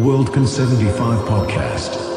Worldcon 75 podcast.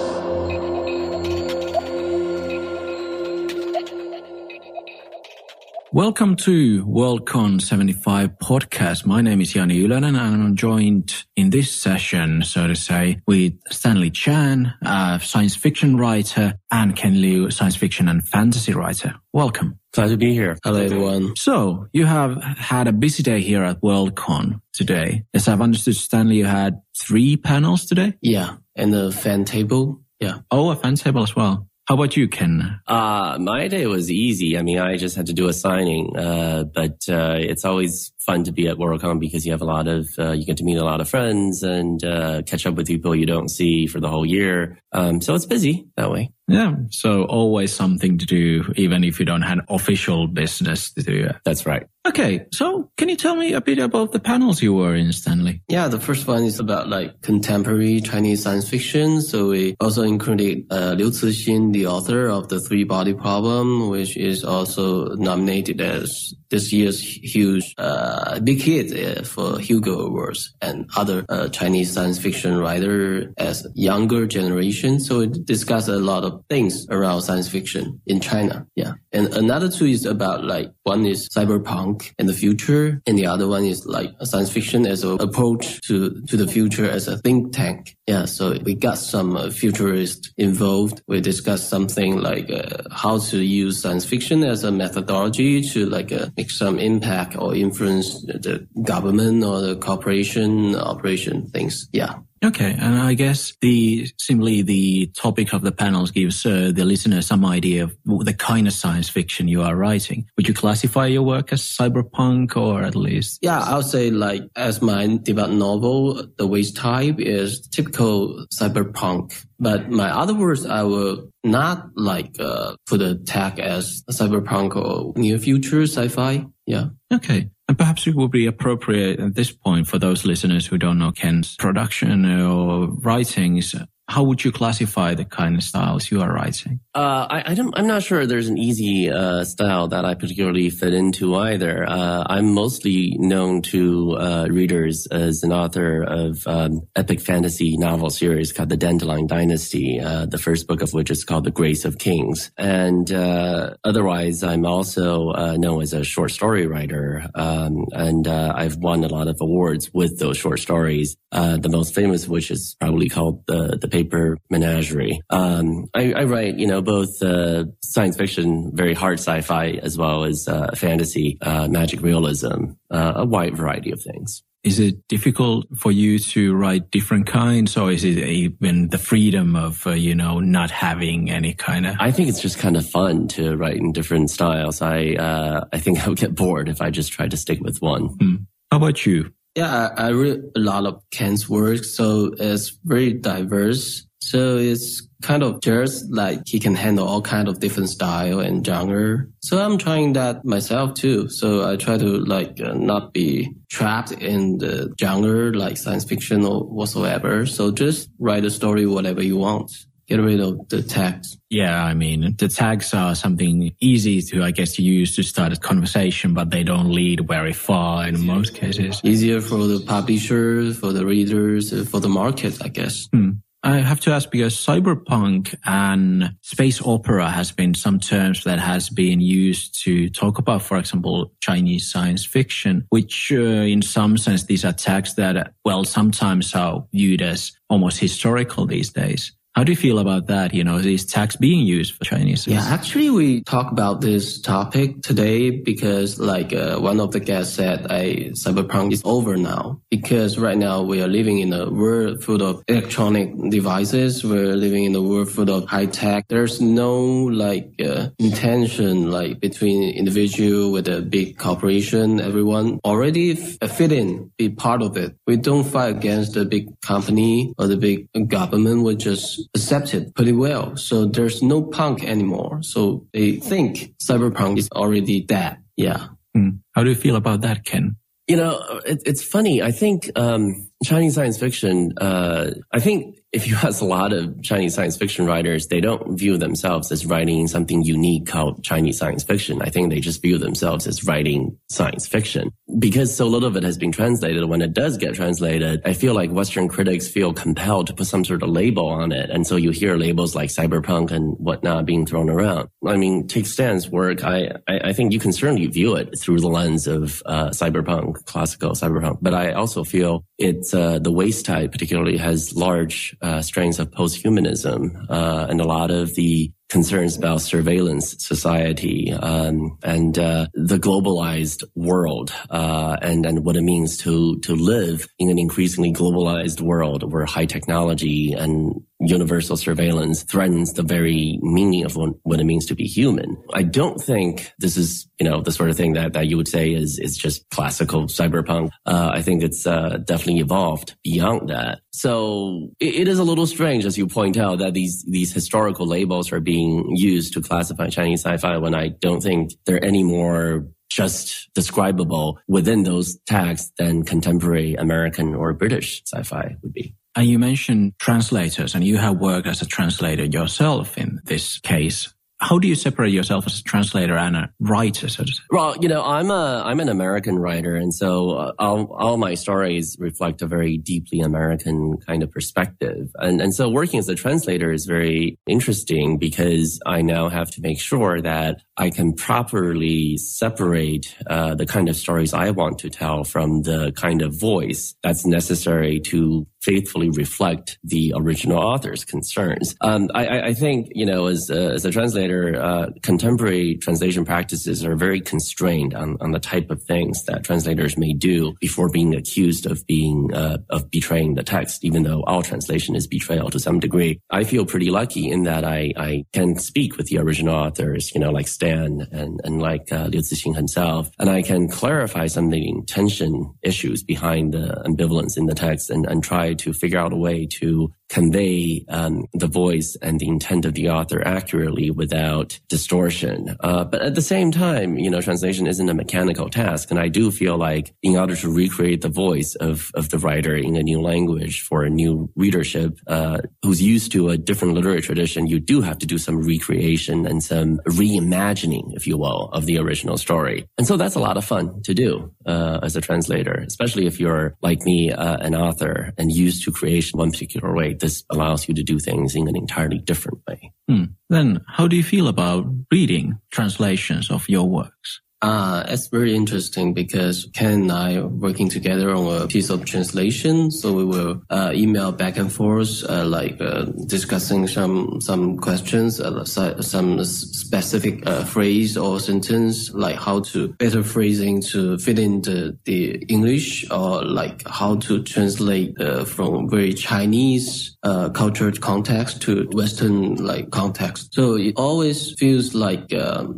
Welcome to Worldcon 75 podcast. My name is Jani Ylönen and I'm joined in this session, so to say, with Stanley Chan, a science fiction writer, and Ken Liu, science fiction and fantasy writer. Welcome. Glad to be here. Hello, everyone. So you have had a busy day here at Worldcon today. As I've understood, Stanley, you had three panels today? Yeah. And the fan table. Yeah. Oh, a fan table as well. How about you, Ken? Uh, my day was easy. I mean, I just had to do a signing, uh, but, uh, it's always fun to be at Worldcon because you have a lot of, uh, you get to meet a lot of friends and, uh, catch up with people you don't see for the whole year. Um, so it's busy that way. Yeah. So always something to do, even if you don't have official business to do. That's right. Okay. So can you tell me a bit about the panels you were in, Stanley? Yeah. The first one is about like contemporary Chinese science fiction. So we also included, uh, Liu Cixin, the author of the three body problem, which is also nominated as this year's huge, uh, big hit uh, for Hugo Awards and other, uh, Chinese science fiction writer as younger generation. So it discussed a lot of things around science fiction in China. Yeah. And another two is about like, one is cyberpunk and the future. And the other one is like science fiction as an approach to, to the future as a think tank. Yeah. So we got some uh, futurists involved. We discussed something like uh, how to use science fiction as a methodology to like uh, make some impact or influence the government or the corporation operation things. Yeah. Okay, and I guess the simply the topic of the panels gives uh, the listener some idea of the kind of science fiction you are writing. Would you classify your work as cyberpunk, or at least? Yeah, I would say like as my debut novel, the Waste Tide is typical cyberpunk. But my other words, I will not like uh, put a tag as cyberpunk or near future sci-fi. Yeah. Okay. And perhaps it would be appropriate at this point for those listeners who don't know Ken's production or writings. How would you classify the kind of styles you are writing? Uh, I, I don't, I'm not sure there's an easy, uh, style that I particularly fit into either. Uh, I'm mostly known to, uh, readers as an author of, um, epic fantasy novel series called The Dandelion Dynasty, uh, the first book of which is called The Grace of Kings. And, uh, otherwise, I'm also, known as a short story writer. Um, and, I've won a lot of awards with those short stories. the most famous, of which is probably called the, the paper menagerie. Um, I, I, write, you know, both uh, science fiction, very hard sci-fi, as well as uh, fantasy, uh, magic realism, uh, a wide variety of things. Is it difficult for you to write different kinds, or is it even the freedom of uh, you know not having any kind of? I think it's just kind of fun to write in different styles. I uh, I think I would get bored if I just tried to stick with one. Hmm. How about you? Yeah, I, I read a lot of Ken's work, so it's very diverse. So it's kind of just like he can handle all kind of different style and genre. So I'm trying that myself too. So I try to like uh, not be trapped in the genre like science fiction or whatsoever. So just write a story whatever you want get rid of the tags. Yeah, I mean, the tags are something easy to, I guess, use to start a conversation, but they don't lead very far in most cases. Easier for the publishers, for the readers, for the market, I guess. Hmm. I have to ask because cyberpunk and space opera has been some terms that has been used to talk about, for example, Chinese science fiction, which uh, in some sense, these are tags that, well, sometimes are viewed as almost historical these days. How do you feel about that? You know, these tags being used for Chinese? Yeah, actually, we talk about this topic today because, like, uh, one of the guests said, "I cyberpunk is over now." Because right now we are living in a world full of electronic devices. We're living in a world full of high tech. There's no like uh, intention like between individual with a big corporation. Everyone already fit in, be part of it. We don't fight against the big company or the big government. We just accepted pretty well. So there's no punk anymore. So they think cyberpunk is already dead. Yeah. Mm. How do you feel about that, Ken? You know, it, it's funny. I think um, Chinese science fiction. Uh, I think if you ask a lot of Chinese science fiction writers, they don't view themselves as writing something unique called Chinese science fiction. I think they just view themselves as writing science fiction. Because so little of it has been translated, when it does get translated, I feel like Western critics feel compelled to put some sort of label on it. And so you hear labels like cyberpunk and whatnot being thrown around. I mean, take Stan's work. I, I, I think you can certainly view it through the lens of uh, cyberpunk, classical cyberpunk. But I also feel it's uh, the Waste Tide particularly has large uh, strains of posthumanism, uh, and a lot of the concerns about surveillance society um, and uh, the globalized world uh, and and what it means to to live in an increasingly globalized world where high technology and universal surveillance threatens the very meaning of what it means to be human. I don't think this is, you know, the sort of thing that, that you would say is, is just classical cyberpunk. Uh, I think it's uh, definitely evolved beyond that. So it, it is a little strange, as you point out, that these, these historical labels are being used to classify Chinese sci-fi when I don't think they're any more just describable within those tags than contemporary American or British sci-fi would be. And you mentioned translators, and you have worked as a translator yourself in this case. How do you separate yourself as a translator and a writer? So well, you know, I'm a I'm an American writer, and so uh, all, all my stories reflect a very deeply American kind of perspective. And and so working as a translator is very interesting because I now have to make sure that I can properly separate uh, the kind of stories I want to tell from the kind of voice that's necessary to faithfully reflect the original author's concerns. Um, I, I, think, you know, as a, as a translator, uh, contemporary translation practices are very constrained on, on the type of things that translators may do before being accused of being uh, of betraying the text, even though all translation is betrayal to some degree. I feel pretty lucky in that I, I can speak with the original authors, you know, like Stan and, and like uh, Liu Cixin himself, and I can clarify some of the intention issues behind the ambivalence in the text and, and try to figure out a way to convey um, the voice and the intent of the author accurately without distortion. Uh, but at the same time, you know, translation isn't a mechanical task, and I do feel like in order to recreate the voice of of the writer in a new language for a new readership uh, who's used to a different literary tradition, you do have to do some recreation and some reimagining, if you will, of the original story. And so that's a lot of fun to do uh, as a translator, especially if you're like me, uh, an author, and used to creation one particular way this allows you to do things in an entirely different way. Hmm. Then, how do you feel about reading translations of your works? Uh, it's very interesting because Ken and I are working together on a piece of translation. So we will uh, email back and forth, uh, like uh, discussing some some questions, uh, some specific uh, phrase or sentence, like how to better phrasing to fit in the, the English, or like how to translate from very Chinese cultured context to Western like context. So it always feels like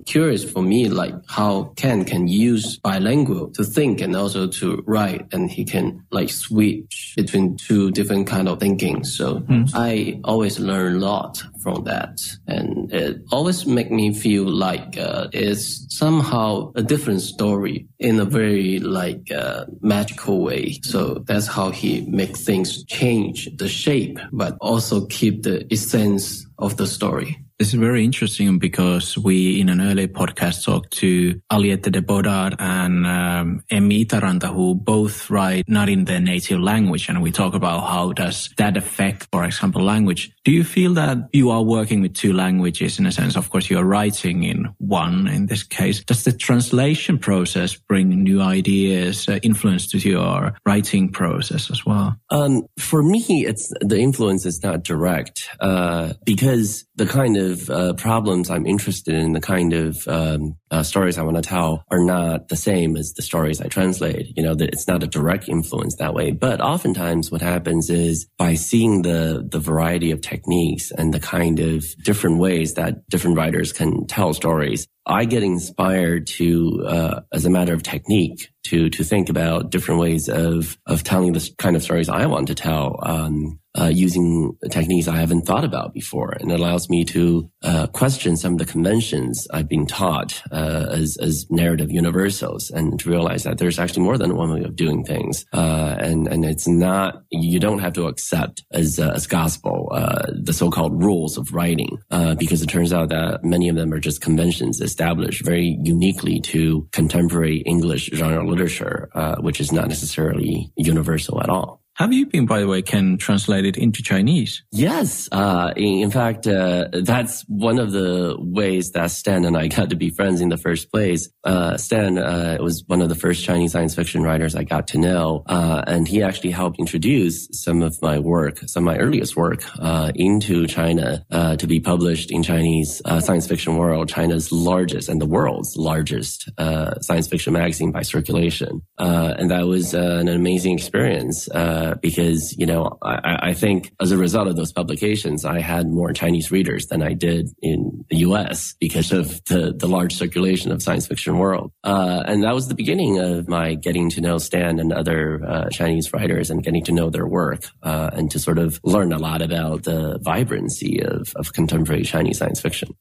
curious for me, like how Ken can use bilingual to think and also to write, and he can like switch between two different kind of thinking. So mm. I always learn a lot from that, and it always make me feel like uh, it's somehow a different story in a very like uh, magical way. So that's how he make things change the shape, but also keep the essence of the story. This is very interesting because we, in an earlier podcast, talked to Aliette de Bodard and um, Emmi Itaranta, who both write not in their native language. And we talk about how does that affect, for example, language. Do you feel that you are working with two languages in a sense? Of course, you're writing in one in this case. Does the translation process bring new ideas, uh, influence to your writing process as well? Um, for me, it's the influence is not direct uh, because the kind of uh, problems I'm interested in, the kind of um, uh, stories I want to tell, are not the same as the stories I translate. You know, that it's not a direct influence that way. But oftentimes, what happens is by seeing the the variety of techniques and the kind of different ways that different writers can tell stories, I get inspired to, uh, as a matter of technique, to to think about different ways of of telling the kind of stories I want to tell. Um, uh, using techniques I haven't thought about before, and it allows me to uh, question some of the conventions I've been taught uh, as as narrative universals, and to realize that there's actually more than one way of doing things, uh, and and it's not you don't have to accept as uh, as gospel uh, the so-called rules of writing, because it turns out that many of them are just conventions established very uniquely to contemporary English genre literature, uh, which is not necessarily universal at all. Have you been, by the way, Ken, translated into Chinese? Yes. Uh, in, fact, uh, that's one of the ways that Stan and I got to be friends in the first place. Uh, Stan uh, was one of the first Chinese science fiction writers I got to know, uh, and he actually helped introduce some of my work, some of my earliest work, uh, into China to be published in Chinese Science Fiction World, China's largest and the world's largest science fiction magazine by circulation. and that was an amazing experience. Uh, because, you know, I, I, think as a result of those publications, I had more Chinese readers than I did in the US because of the, the large circulation of science fiction world. Uh, and that was the beginning of my getting to know Stan and other uh, Chinese writers and getting to know their work uh, and to sort of learn a lot about the vibrancy of, of contemporary Chinese science fiction.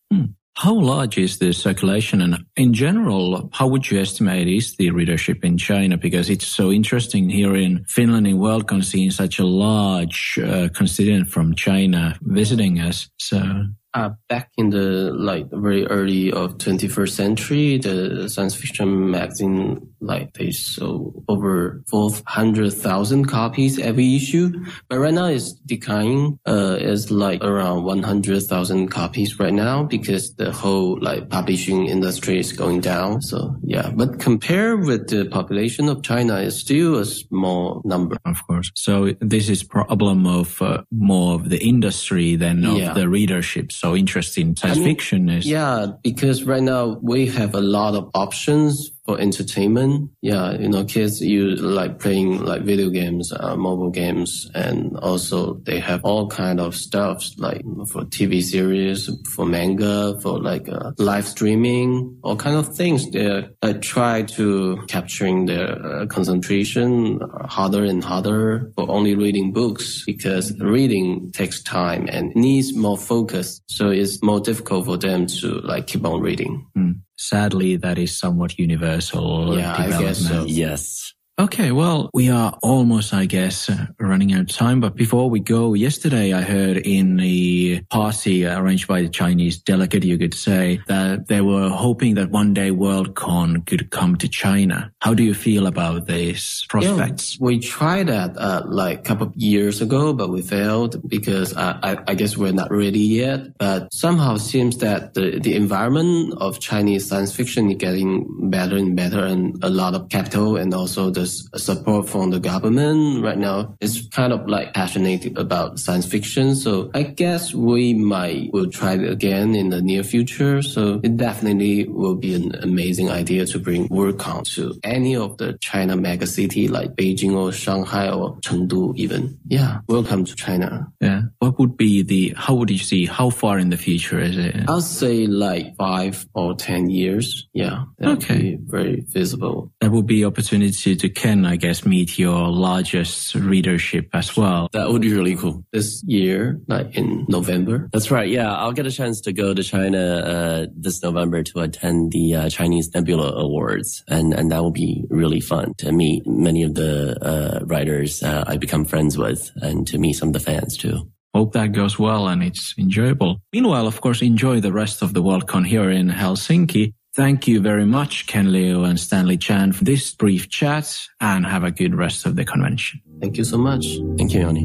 How large is the circulation? And in general, how would you estimate is the readership in China? Because it's so interesting here in Finland in Worldcon seeing such a large uh, constituent from China visiting us. So uh, back in the like very early of 21st century, the science fiction magazine like they sold over 400,000 copies every issue, but right now it's declining. Uh, it's like around 100,000 copies right now because the whole like publishing industry is going down. So yeah, but compared with the population of China, it's still a small number. Of course. So this is problem of uh, more of the industry than of yeah. the readership so interesting science I mean, fiction is. Yeah, because right now we have a lot of options for entertainment. Yeah, you know, kids you like playing like video games, uh, mobile games, and also they have all kind of stuff like for TV series, for manga, for like uh, live streaming, all kind of things. They uh, try to capturing their uh, concentration harder and harder for only reading books because reading takes time and needs more focus. So it's more difficult for them to like keep on reading. Mm sadly, that is somewhat universal. Yeah, I guess so. Yes. Okay, well, we are almost, I guess, uh, running out of time. But before we go, yesterday I heard in the party arranged by the Chinese delegate, you could say, that they were hoping that one day Worldcon could come to China. How do you feel about these prospects? Yeah, we tried that uh, like a couple of years ago, but we failed because uh, I, I, guess we're not ready yet. But somehow seems that the, the environment of Chinese science fiction is getting better and better and a lot of capital and also the support from the government right now is kind of like passionate about science fiction. So I guess we might will try it again in the near future. So it definitely will be an amazing idea to bring Worldcon to any of the China mega city like Beijing or Shanghai or Chengdu even. Yeah. Welcome to China. Yeah. What would be the, how would you see, how far in the future is it? I'll say like five or 10 years. Yeah. okay. very visible. That would be opportunity to Ken, I guess, meet your largest readership as well. That would be really cool. This year, like in November. That's right. Yeah. I'll get a chance to go to China, uh, this November to attend the uh, Chinese Nebula Awards. And, and that will be really fun to meet many of the, uh, writers, uh, I become friends with and to meet some of the fans too. Hope that goes well and it's enjoyable. Meanwhile, of course, enjoy the rest of the Worldcon here in Helsinki. Thank you very much, Ken Liu and Stanley Chan for this brief chat and have a good rest of the convention. Thank you so much. Thank you, Yoni.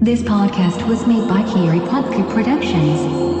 This podcast was made by Kiri Podcast Productions.